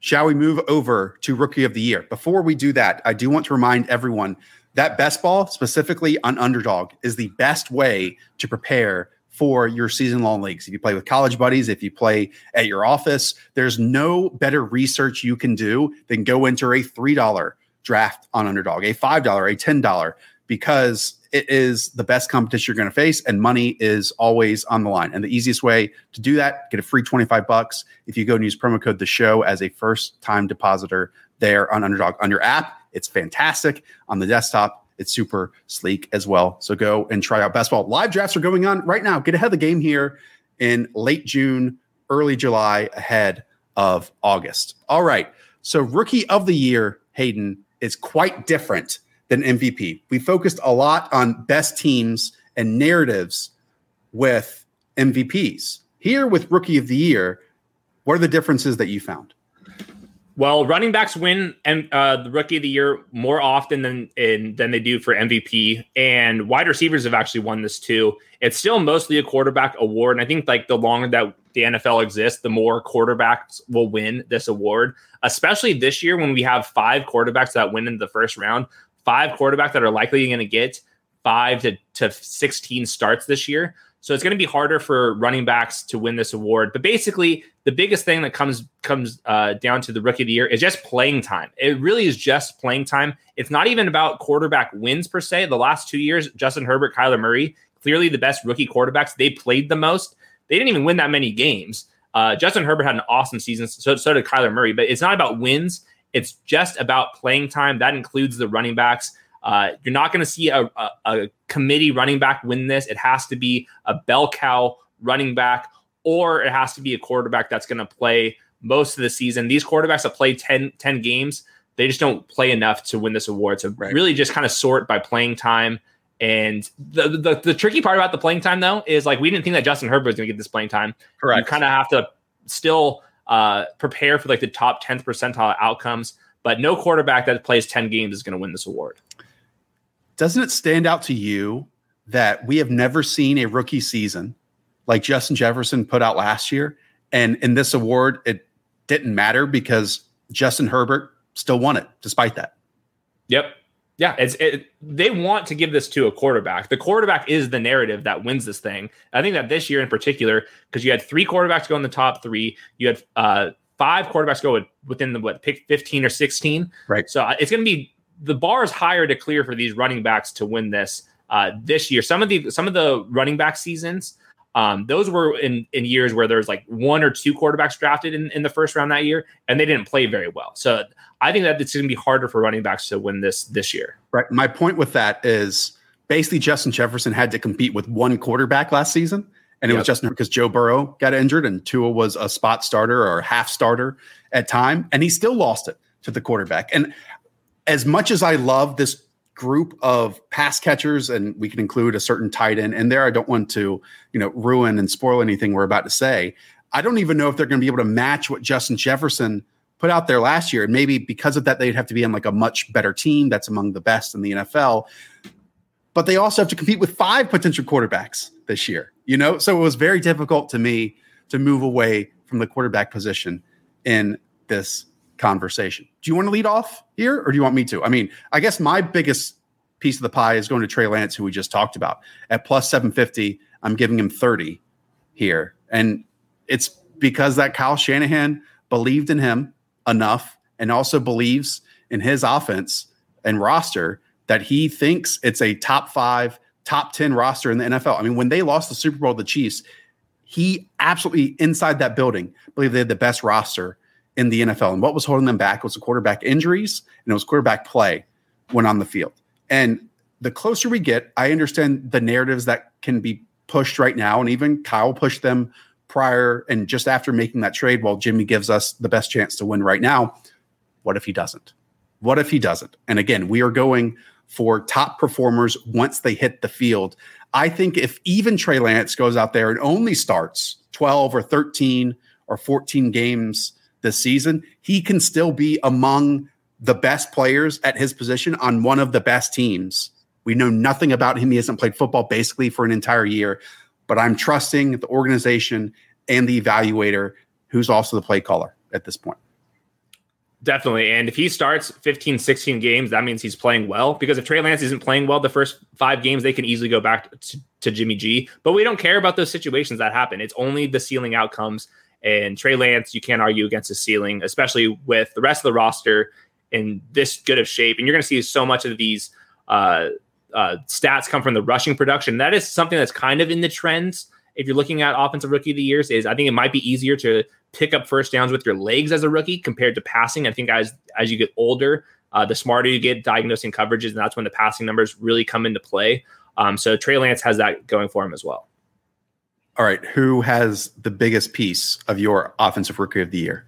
shall we move over to rookie of the year? Before we do that, I do want to remind everyone that best ball, specifically on underdog, is the best way to prepare for your season long leagues. If you play with college buddies, if you play at your office, there's no better research you can do than go enter a $3 draft on underdog, a $5, a $10, because it is the best competition you're going to face and money is always on the line. And the easiest way to do that get a free 25 bucks if you go and use promo code the show as a first time depositor there on underdog. On your app it's fantastic. On the desktop it's super sleek as well so go and try out best ball live drafts are going on right now get ahead of the game here in late june early july ahead of august all right so rookie of the year hayden is quite different than MVP. We focused a lot on best teams and narratives with MVPs. Here with Rookie of the Year, what are the differences that you found? Well, running backs win and uh, the Rookie of the Year more often than in, than they do for MVP, and wide receivers have actually won this too. It's still mostly a quarterback award, and I think like the longer that the NFL exists, the more quarterbacks will win this award. Especially this year when we have five quarterbacks that win in the first round five quarterbacks that are likely going to get five to, to 16 starts this year. So it's going to be harder for running backs to win this award. But basically, the biggest thing that comes comes uh, down to the rookie of the year is just playing time. It really is just playing time. It's not even about quarterback wins per se. The last two years, Justin Herbert, Kyler Murray, clearly the best rookie quarterbacks. They played the most. They didn't even win that many games. Uh, Justin Herbert had an awesome season. So, so did Kyler Murray. But it's not about wins. It's just about playing time. That includes the running backs. Uh, you're not going to see a, a, a, committee running back win this. It has to be a bell cow running back, or it has to be a quarterback that's going to play most of the season. These quarterbacks that play 10, 10 games, they just don't play enough to win this award. So right. really just kind of sort by playing time. And the, the, the tricky part about the playing time though is like we didn't think that Justin Herbert was going to get this playing time. Correct. You kind of have to still uh, prepare for like the top 10th percentile outcomes. But no quarterback that plays 10 games is going to win this award. Doesn't it stand out to you that we have never seen a rookie season like Justin Jefferson put out last year? And in this award, it didn't matter because Justin Herbert still won it despite that. Yep. Yeah, it's it, they want to give this to a quarterback. The quarterback is the narrative that wins this thing. I think that this year in particular, because you had three quarterbacks go in the top three, you had uh, five quarterbacks go within the what pick fifteen or sixteen. Right. So uh, it's going to be the bar is higher to clear for these running backs to win this uh, this year. Some of the some of the running back seasons um, those were in, in years where there's like one or two quarterbacks drafted in, in the first round that year, and they didn't play very well. So I think that it's going to be harder for running backs to win this this year. Right. My point with that is basically Justin Jefferson had to compete with one quarterback last season, and it yep. was Justin because Joe Burrow got injured and Tua was a spot starter or half starter at time, and he still lost it to the quarterback. And as much as I love this group of pass catchers, and we can include a certain tight end in there. I don't want to, you know, ruin and spoil anything we're about to say. I don't even know if they're going to be able to match what Justin Jefferson put out there last year. And maybe because of that, they'd have to be on like a much better team that's among the best in the NFL. But they also have to compete with five potential quarterbacks this year, you know? So it was very difficult to me to move away from the quarterback position in this conversation. Do you want to lead off here or do you want me to? I mean, I guess my biggest piece of the pie is going to Trey Lance, who we just talked about. At plus 750, I'm giving him 30 here. And it's because that Kyle Shanahan believed in him enough and also believes in his offense and roster that he thinks it's a top five, top 10 roster in the NFL. I mean, when they lost the Super Bowl to the Chiefs, he absolutely inside that building believed they had the best roster in the NFL. And what was holding them back was the quarterback injuries and it was quarterback play when on the field. And the closer we get, I understand the narratives that can be pushed right now. And even Kyle pushed them prior and just after making that trade. While Jimmy gives us the best chance to win right now. What if he doesn't? What if he doesn't? And again, we are going for top performers once they hit the field. I think if even Trey Lance goes out there and only starts 12 or 13 or 14 games this season, he can still be among the best players at his position on one of the best teams. We know nothing about him. He hasn't played football basically for an entire year, but I'm trusting the organization and the evaluator, who's also the play caller at this point. Definitely. And if he starts 15, 16 games, that means he's playing well. Because if Trey Lance isn't playing well the first five games, they can easily go back to, to Jimmy G. But we don't care about those situations that happen. It's only the ceiling outcomes and Trey Lance, you can't argue against his ceiling, especially with the rest of the roster in this good of shape. And you're going to see so much of these uh, uh, stats come from the rushing production. That is something that's kind of in the trends. If you're looking at offensive rookie of the years, is I think it might be easier to pick up first downs with your legs as a rookie compared to passing. I think as as you get older, uh, the smarter you get diagnosing coverages, and that's when the passing numbers really come into play. Um, so Trey Lance has that going for him as well. All right, who has the biggest piece of your offensive rookie of the year?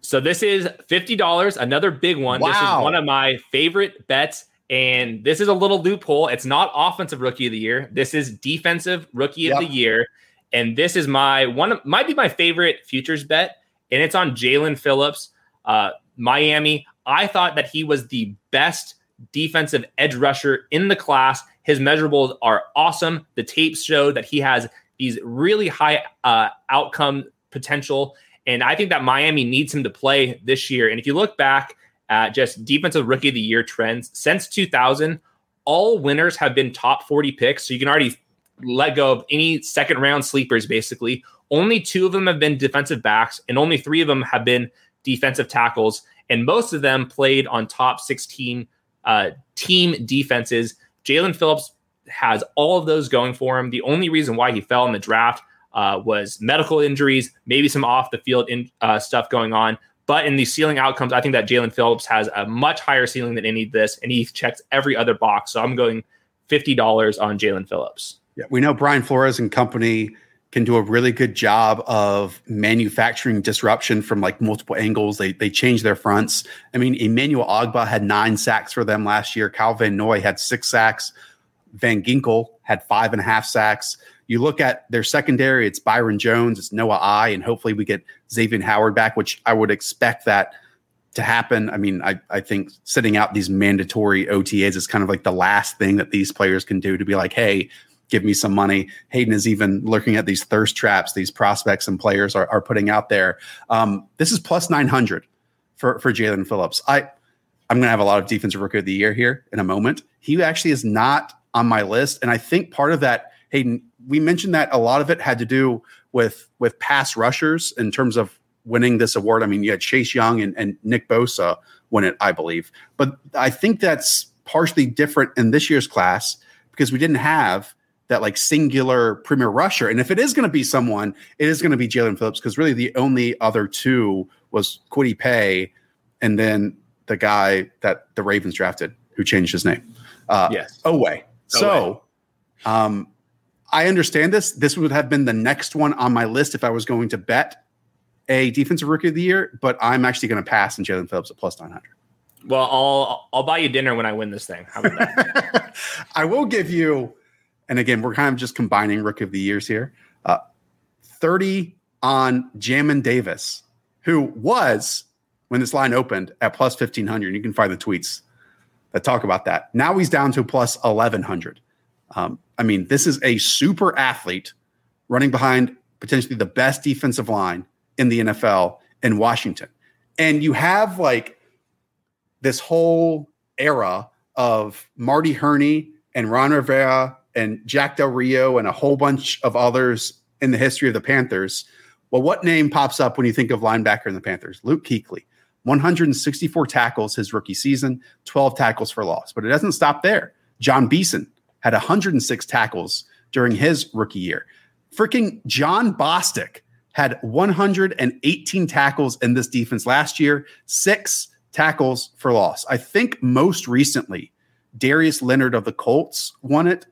So this is fifty dollars, another big one. Wow. This is one of my favorite bets, and this is a little loophole. It's not offensive rookie of the year. This is defensive rookie yep. of the year, and this is my one might be my favorite futures bet, and it's on Jaelan Phillips, uh, Miami. I thought that he was the best defensive edge rusher in the class. His measurables are awesome. The tapes show that he has these really high uh, outcome potential. And I think that Miami needs him to play this year. And if you look back at just defensive rookie of the year trends since 2000, all winners have been top 40 picks. So you can already let go of any second round sleepers, basically. Only two of them have been defensive backs, and only three of them have been defensive tackles. And most of them played on top 16 uh, team defenses. Jaelan Phillips has all of those going for him. The only reason why he fell in the draft uh, was medical injuries, maybe some off the field in, uh, stuff going on. But in the ceiling outcomes, I think that Jaelan Phillips has a much higher ceiling than any of this, and he checks every other box. So I'm going fifty dollars on Jaelan Phillips. Yeah, we know Brian Flores and company can do a really good job of manufacturing disruption from like multiple angles. They they change their fronts. I mean, Emmanuel Ogbah had nine sacks for them last year. Van Noy had six sacks. Van Ginkel had five and a half sacks. You look at their secondary, it's Byron Jones, it's Noah I, and hopefully we get Xavien Howard back, which I would expect that to happen. I mean, I, I think sitting out these mandatory OTAs is kind of like the last thing that these players can do to be like, hey, give me some money. Hayden is even looking at these thirst traps these prospects and players are, are putting out there. Um, this is plus 900 for, for Jaelan Phillips. I, I'm going to have a lot of defensive rookie of the year here in a moment. He actually is not on my list. And I think part of that, Hayden, we mentioned that a lot of it had to do with with pass rushers in terms of winning this award. I mean, you had Chase Young and, and Nick Bosa win it, I believe. But I think that's partially different in this year's class because we didn't have that like singular premier rusher. And if it is going to be someone, it is going to be Jaelan Phillips because really the only other two was Kwity Paye and then the guy that the Ravens drafted who changed his name. Uh, yes. So, um, I understand this. This would have been the next one on my list if I was going to bet a defensive rookie of the year, but I'm actually going to pass on Jaelan Phillips at plus 900. Well, I'll I'll buy you dinner when I win this thing. How about that? I will give you, and again, we're kind of just combining rookie of the years here. Uh, 30 on Jamin Davis, who was when this line opened at plus 1500. You can find the tweets that talk about that. Now he's down to plus 1100. Um, I mean, this is a super athlete running behind potentially the best defensive line in the NFL in Washington. And you have like this whole era of Marty Hurney and Ron Rivera and Jack Del Rio and a whole bunch of others in the history of the Panthers. Well, what name pops up when you think of linebacker in the Panthers? Luke Kuechly. 164 tackles his rookie season, 12 tackles for loss. But it doesn't stop there. Jon Beason had 106 tackles during his rookie year. Freaking Jon Bostic had 118 tackles in this defense last year, six tackles for loss. I think most recently, Darius Leonard of the Colts won it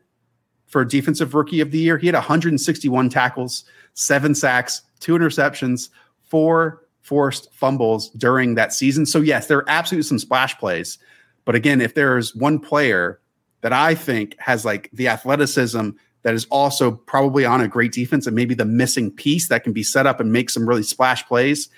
for defensive rookie of the year. He had 161 tackles, seven sacks, two interceptions, four forced fumbles during that season. So, yes, there are absolutely some splash plays. But again, if there's one player that I think has like the athleticism that is also probably on a great defense and maybe the missing piece that can be set up and make some really splash plays.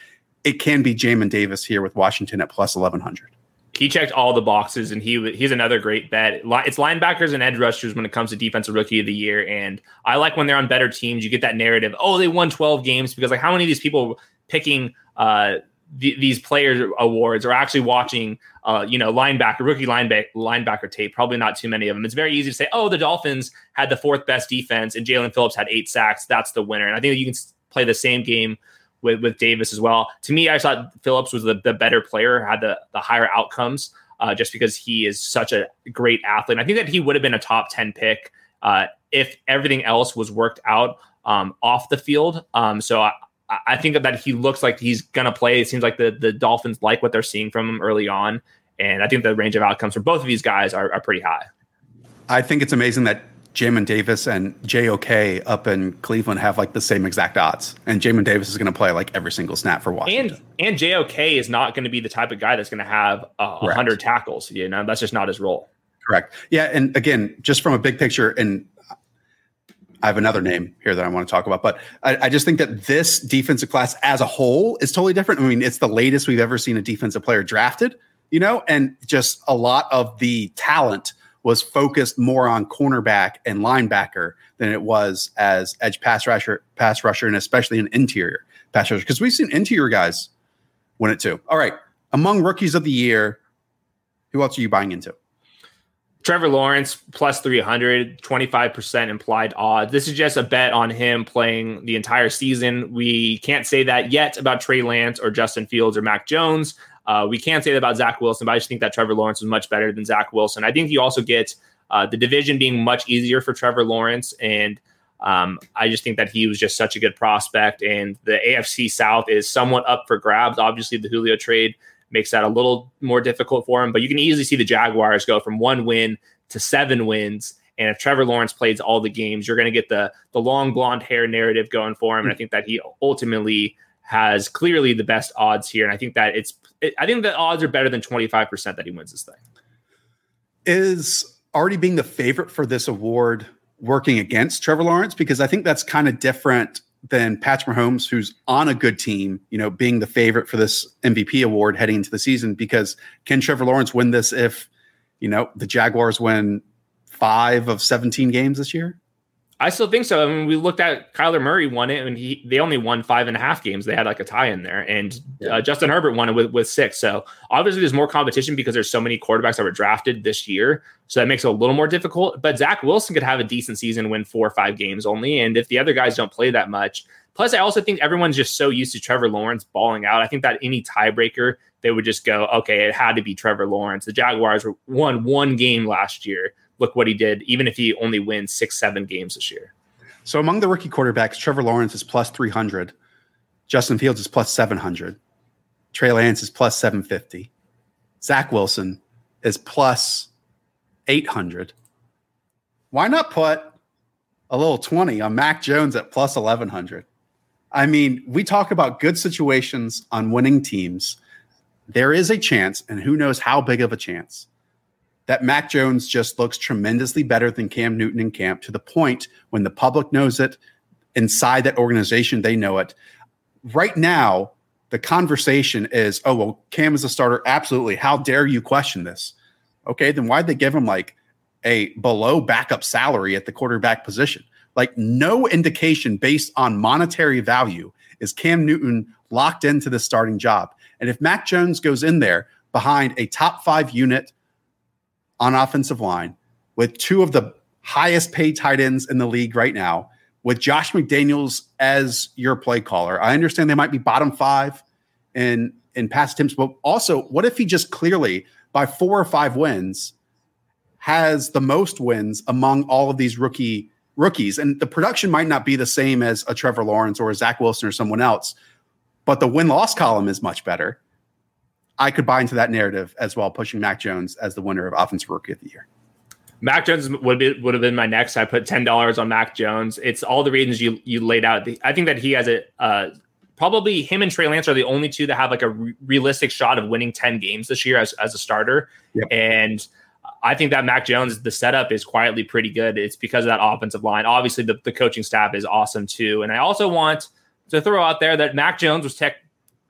It can be Jamin Davis here with Washington at plus 1100. He checked all the boxes, and he he's another great bet. It's linebackers and edge rushers when it comes to defensive rookie of the year, and I like when they're on better teams. You get that narrative. Oh, they won 12 games because like how many of these people picking uh, these players awards or actually watching uh, you know, linebacker, rookie linebacker, linebacker tape. Probably not too many of them. It's very easy to say, oh, the Dolphins had the fourth best defense, and Jaelan Phillips had eight sacks. That's the winner. And I think you can play the same game with with Davis as well. To me, I thought Phillips was the, the better player, had the the higher outcomes, uh, just because he is such a great athlete. And I think that he would have been a top ten pick uh, if everything else was worked out um, off the field. Um, so I, I think that he looks like he's going to play. It seems like the, the Dolphins like what they're seeing from him early on. And I think the range of outcomes for both of these guys are, are pretty high. I think it's amazing that Jamin Davis and JOK up in Cleveland have like the same exact odds. And Jamin Davis is going to play like every single snap for Washington. And and JOK is not going to be the type of guy that's going to have uh, 100 tackles. You know, that's just not his role. Correct. Yeah. And again, just from a big picture, and I have another name here that I want to talk about, but I, I, just think that this defensive class as a whole is totally different. I mean, it's the latest we've ever seen a defensive player drafted, you know, and just a lot of the talent was focused more on cornerback and linebacker than it was as edge pass rusher, pass rusher, and especially an interior pass rusher. Because we've seen interior guys win it too. All right. Among rookies of the year, who else are you buying into? Trevor Lawrence plus 300, 25% implied odds. This is just a bet on him playing the entire season. We can't say that yet about Trey Lance or Justin Fields or Mac Jones. Uh, we can't say that about Zach Wilson, but I just think that Trevor Lawrence is much better than Zach Wilson. I think you also get uh, the division being much easier for Trevor Lawrence. And um, I just think that he was just such a good prospect. And the AFC South is somewhat up for grabs. Obviously, the Julio trade makes that a little more difficult for him. But you can easily see the Jaguars go from one win to seven wins And if Trevor Lawrence plays all the games, you're going to get the the long blonde hair narrative going for him. And I think that he ultimately has clearly the best odds here. And I think that it's it, I think the odds are better than 25% that he wins this thing. Is already being the favorite for this award working against Trevor Lawrence? Because I think that's kind of different than Patrick Mahomes, who's on a good team, you know, being the favorite for this MVP award heading into the season. Because can Trevor Lawrence win this if, you know, the Jaguars win five of 17 games this year? I still think so. I mean, we looked at Kyler Murray won it, and he they only won five and a half games. They had like a tie in there, and uh, Justin Herbert won it with, with six. So obviously, there's more competition because there's so many quarterbacks that were drafted this year. So that makes it a little more difficult. But Zach Wilson could have a decent season, win four or five games only, and if the other guys don't play that much. Plus, I also think everyone's just so used to Trevor Lawrence balling out. I think that any tiebreaker, they would just go, okay, it had to be Trevor Lawrence. The Jaguars won one game last year. Look what he did, even if he only wins six, seven games this year. So among the rookie quarterbacks, Trevor Lawrence is plus 300. Justin Fields is plus 700. Trey Lance is plus 750. Zach Wilson is plus 800. Why not put a little 20 on Mac Jones at plus 1100? I mean, we talk about good situations on winning teams. There is a chance, and who knows how big of a chance, that Mac Jones just looks tremendously better than Cam Newton in camp to the point when the public knows it, inside that organization, they know it. Right now, the conversation is, oh, well, Cam is a starter. Absolutely. How dare you question this? Okay, then why'd they give him like a below backup salary at the quarterback position? Like, no indication based on monetary value is Cam Newton locked into the starting job. And if Mac Jones goes in there behind a top five unit, on offensive line with two of the highest paid tight ends in the league right now, with Josh McDaniels as your play caller. I understand they might be bottom five in in pass attempts, but also, what if he just clearly by four or five wins has the most wins among all of these rookie rookies? And the production might not be the same as a Trevor Lawrence or a Zach Wilson or someone else, but the win loss column is much better. I could buy into that narrative as well, pushing Mac Jones as the winner of Offensive Rookie of the Year. Mac Jones would be, would have been my next. I put ten dollars on Mac Jones. It's all the reasons you you laid out. I think that he has a uh, probably him and Trey Lance are the only two that have like a re- realistic shot of winning ten games this year as as a starter. Yep. And I think that Mac Jones, the setup is quietly pretty good. It's because of that offensive line. Obviously, the, the coaching staff is awesome too. And I also want to throw out there that Mac Jones was tech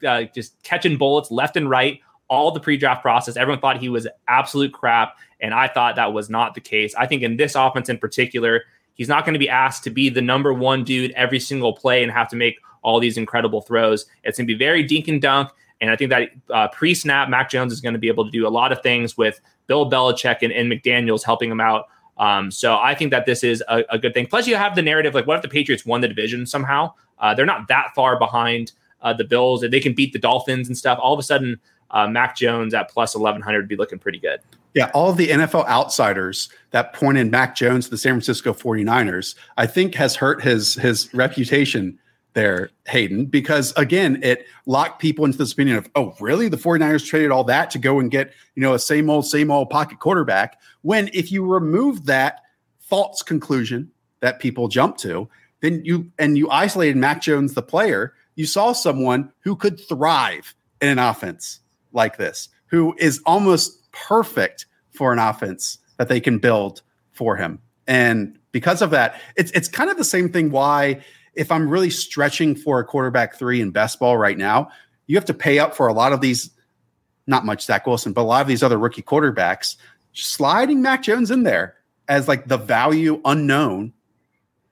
uh, just catching bullets left and right all the pre-draft process. Everyone thought he was absolute crap, and I thought that was not the case. I think in this offense in particular, he's not going to be asked to be the number one dude every single play and have to make all these incredible throws. It's going to be very dink and dunk. And I think that uh, pre-snap, Mac Jones is going to be able to do a lot of things with Bill Belichick and, and McDaniels helping him out. Um, so I think that this is a, a, good thing. Plus, you have the narrative like, what if the Patriots won the division somehow? Uh, they're not that far behind uh, the Bills, and they can beat the Dolphins and stuff. All of a sudden, uh, Mac Jones at plus 1100 would be looking pretty good. Yeah, all of the NFL outsiders that pointed Mac Jones to the San Francisco 49ers, I think has hurt his his reputation there, Hayden, because again, it locked people into this opinion of, oh, really? The 49ers traded all that to go and get, you know, a same old, same old pocket quarterback. When if you remove that false conclusion that people jump to, then you and you isolated Mac Jones, the player, you saw someone who could thrive in an offense like this, who is almost perfect for an offense that they can build for him. And because of that, it's it's kind of the same thing why if I'm really stretching for a quarterback three in best ball right now, you have to pay up for a lot of these, not much Zach Wilson, but a lot of these other rookie quarterbacks, sliding Mac Jones in there as like the value unknown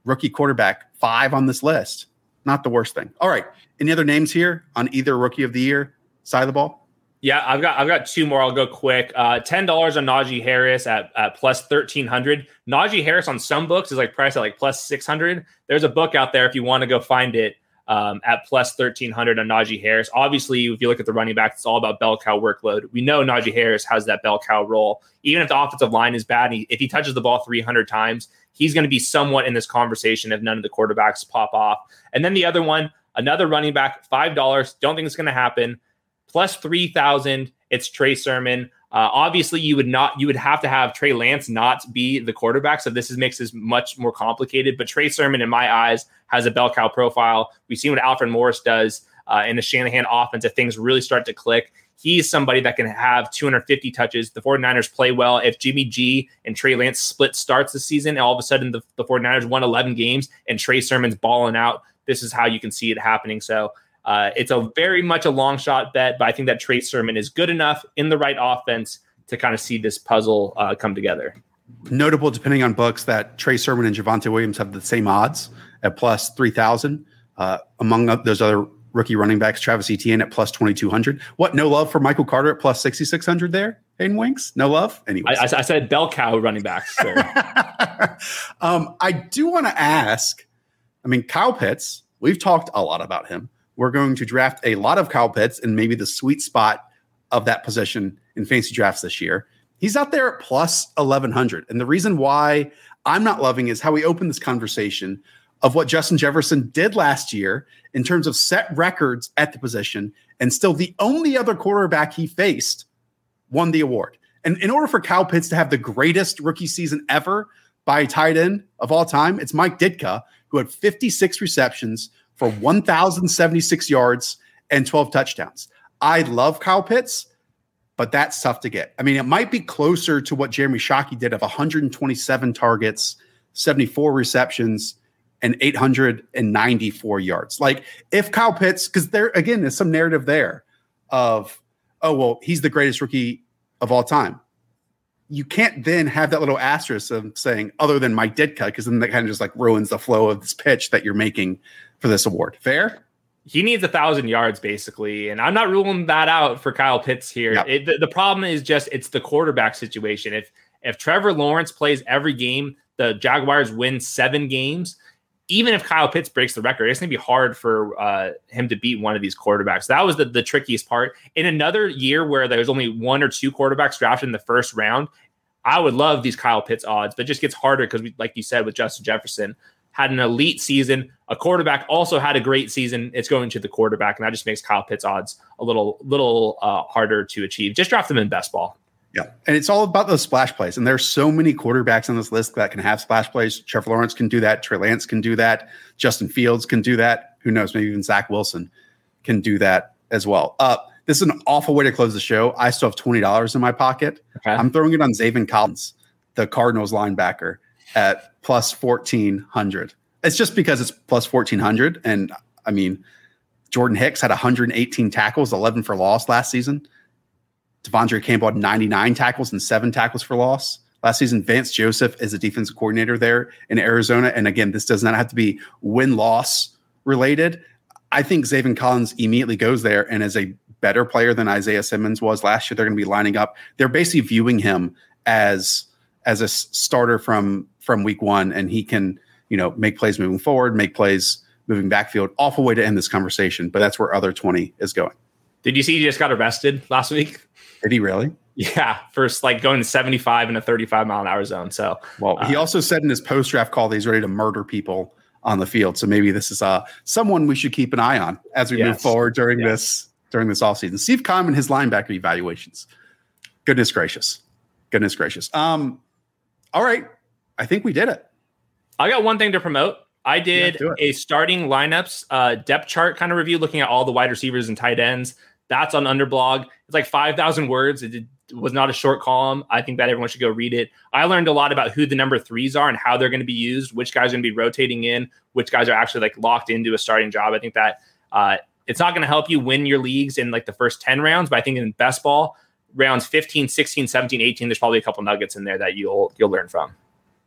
rookie quarterback five on this list. Not the worst thing. All right. Any other names here on either rookie of the year side of the ball? Yeah, I've got I've got two more. I'll go quick. Uh, Ten dollars on Najee Harris at, at plus thirteen hundred. Najee Harris on some books is like priced at like plus six hundred. There's a book out there if you want to go find it um, at plus thirteen hundred on Najee Harris. Obviously, if you look at the running back, it's all about bell cow workload. We know Najee Harris has that bell cow role. Even if the offensive line is bad, he, if he touches the ball three hundred times, he's going to be somewhat in this conversation if none of the quarterbacks pop off. And then the other one, another running back, five dollars. Don't think it's going to happen plus 3,000. It's Trey Sermon. Uh, obviously, you would not you would have to have Trey Lance not be the quarterback, so this is, makes this much more complicated. But Trey Sermon, in my eyes, has a bell cow profile. We've seen what Alfred Morris does uh, in the Shanahan offense. If things really start to click, he's somebody that can have 250 touches. The 49ers play well. If Jimmy G and Trey Lance split starts the season, all of a sudden the, the 49ers won 11 games and Trey Sermon's balling out, this is how you can see it happening. So uh, it's a very much a long shot bet, but I think that Trey Sermon is good enough in the right offense to kind of see this puzzle uh, come together. Notable, depending on books, that Trey Sermon and Javonte Williams have the same odds at plus 3,000. Uh, among those other rookie running backs, Travis Etienne at plus 2,200. What, no love for Michael Carter at plus 6,600 there? Hayden Winks? No love? Anyway, I, I, said bell cow running backs. um, I do want to ask I mean, Kyle Pitts, we've talked a lot about him. We're going to draft a lot of Kyle Pitts and maybe the sweet spot of that position in fantasy drafts this year. He's out there at plus 1100. And the reason why I'm not loving is how we opened this conversation of what Justin Jefferson did last year in terms of set records at the position. And still, the only other quarterback he faced won the award. And in order for Kyle Pitts to have the greatest rookie season ever by a tight end of all time, it's Mike Ditka, who had 56 receptions for 1,076 yards and 12 touchdowns. I love Kyle Pitts, but that's tough to get. I mean, it might be closer to what Jeremy Shockey did of 127 targets, 74 receptions, and 894 yards. Like if Kyle Pitts, because there again, there's some narrative there of, oh, well, he's the greatest rookie of all time. You can't then have that little asterisk of saying other than Mike Ditka, because then that kind of just like ruins the flow of this pitch that you're making for this award. Fair? He needs a thousand yards basically, and I'm not ruling that out for Kyle Pitts here. Yep. It, the, the problem is just it's the quarterback situation. If if Trevor Lawrence plays every game, the Jaguars win seven games. Even if Kyle Pitts breaks the record, it's going to be hard for uh, him to beat one of these quarterbacks. That was the, the trickiest part. In another year where there's only one or two quarterbacks drafted in the first round, I would love these Kyle Pitts odds, but it just gets harder because, like you said, with Justin Jefferson, had an elite season. A quarterback also had a great season. It's going to the quarterback, and that just makes Kyle Pitts odds a little little uh, harder to achieve. Just draft them in best ball. Yeah, and it's all about those splash plays. And there's so many quarterbacks on this list that can have splash plays. Trevor Lawrence can do that. Trey Lance can do that. Justin Fields can do that. Who knows? Maybe even Zach Wilson can do that as well. Uh, this is an awful way to close the show. I still have twenty dollars in my pocket. Okay. I'm throwing it on Zaven Collins, the Cardinals linebacker, at plus fourteen hundred. It's just because it's plus fourteen hundred, and I mean, Jordan Hicks had 118 tackles, 11 for loss last season. De'Vondre Campbell had 99 tackles and seven tackles for loss last season. Vance Joseph is a defensive coordinator there in Arizona, and again, this does not have to be win loss related. I think Zaven Collins immediately goes there and is a better player than Isaiah Simmons was last year. They're going to be lining up. They're basically viewing him as as a starter from from week one, and he can you know make plays moving forward, make plays moving backfield. Awful way to end this conversation, but that's where other twenty is going. Did you see he just got arrested last week? Did he really? Yeah, first like going to 75 in a 35 mile an hour zone. So, well, he uh, also said in his post draft call that he's ready to murder people on the field. So maybe this is uh, someone we should keep an eye on as we yes. move forward during yes. this during this offseason. Steve and his linebacker evaluations. Goodness gracious. Goodness gracious. Um, all right. I think we did it. I got one thing to promote. I did yeah, a starting lineups uh, depth chart kind of review looking at all the wide receivers and tight ends. That's on Underblog. It's like 5,000 words. It was not a short column. I think that everyone should go read it. I learned a lot about who the number threes are and how they're going to be used, which guys are going to be rotating in, which guys are actually like locked into a starting job. I think that uh, it's not going to help you win your leagues in like the first 10 rounds, but I think in best ball, rounds 15, 16, 17, 18, there's probably a couple nuggets in there that you'll you'll learn from.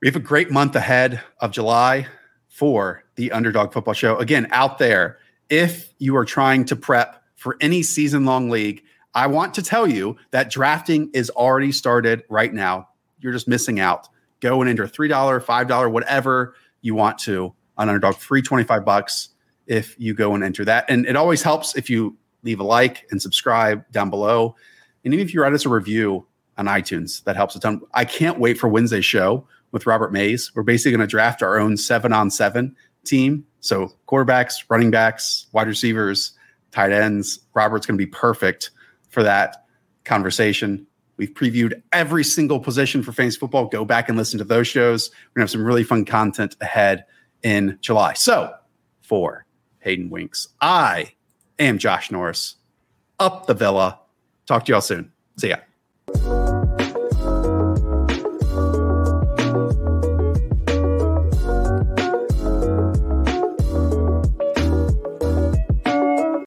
We have a great month ahead of July for the Underdog Football Show. Again, out there, if you are trying to prep for any season long league, I want to tell you that drafting is already started right now. You're just missing out. Go and enter $3, $5, whatever you want to on Underdog, free 25 bucks if you go and enter that. And it always helps if you leave a like and subscribe down below. And even if you write us a review on iTunes, that helps a ton. I can't wait for Wednesday's show with Robert Mays. We're basically going to draft our own seven on seven team. So quarterbacks, running backs, wide receivers, tight ends. Robert's going to be perfect for that conversation. We've previewed every single position for fantasy football. Go back and listen to those shows. We're going to have some really fun content ahead in July. So, for Hayden Winks, I am Josh Norris. Up the villa. Talk to y'all soon. See ya.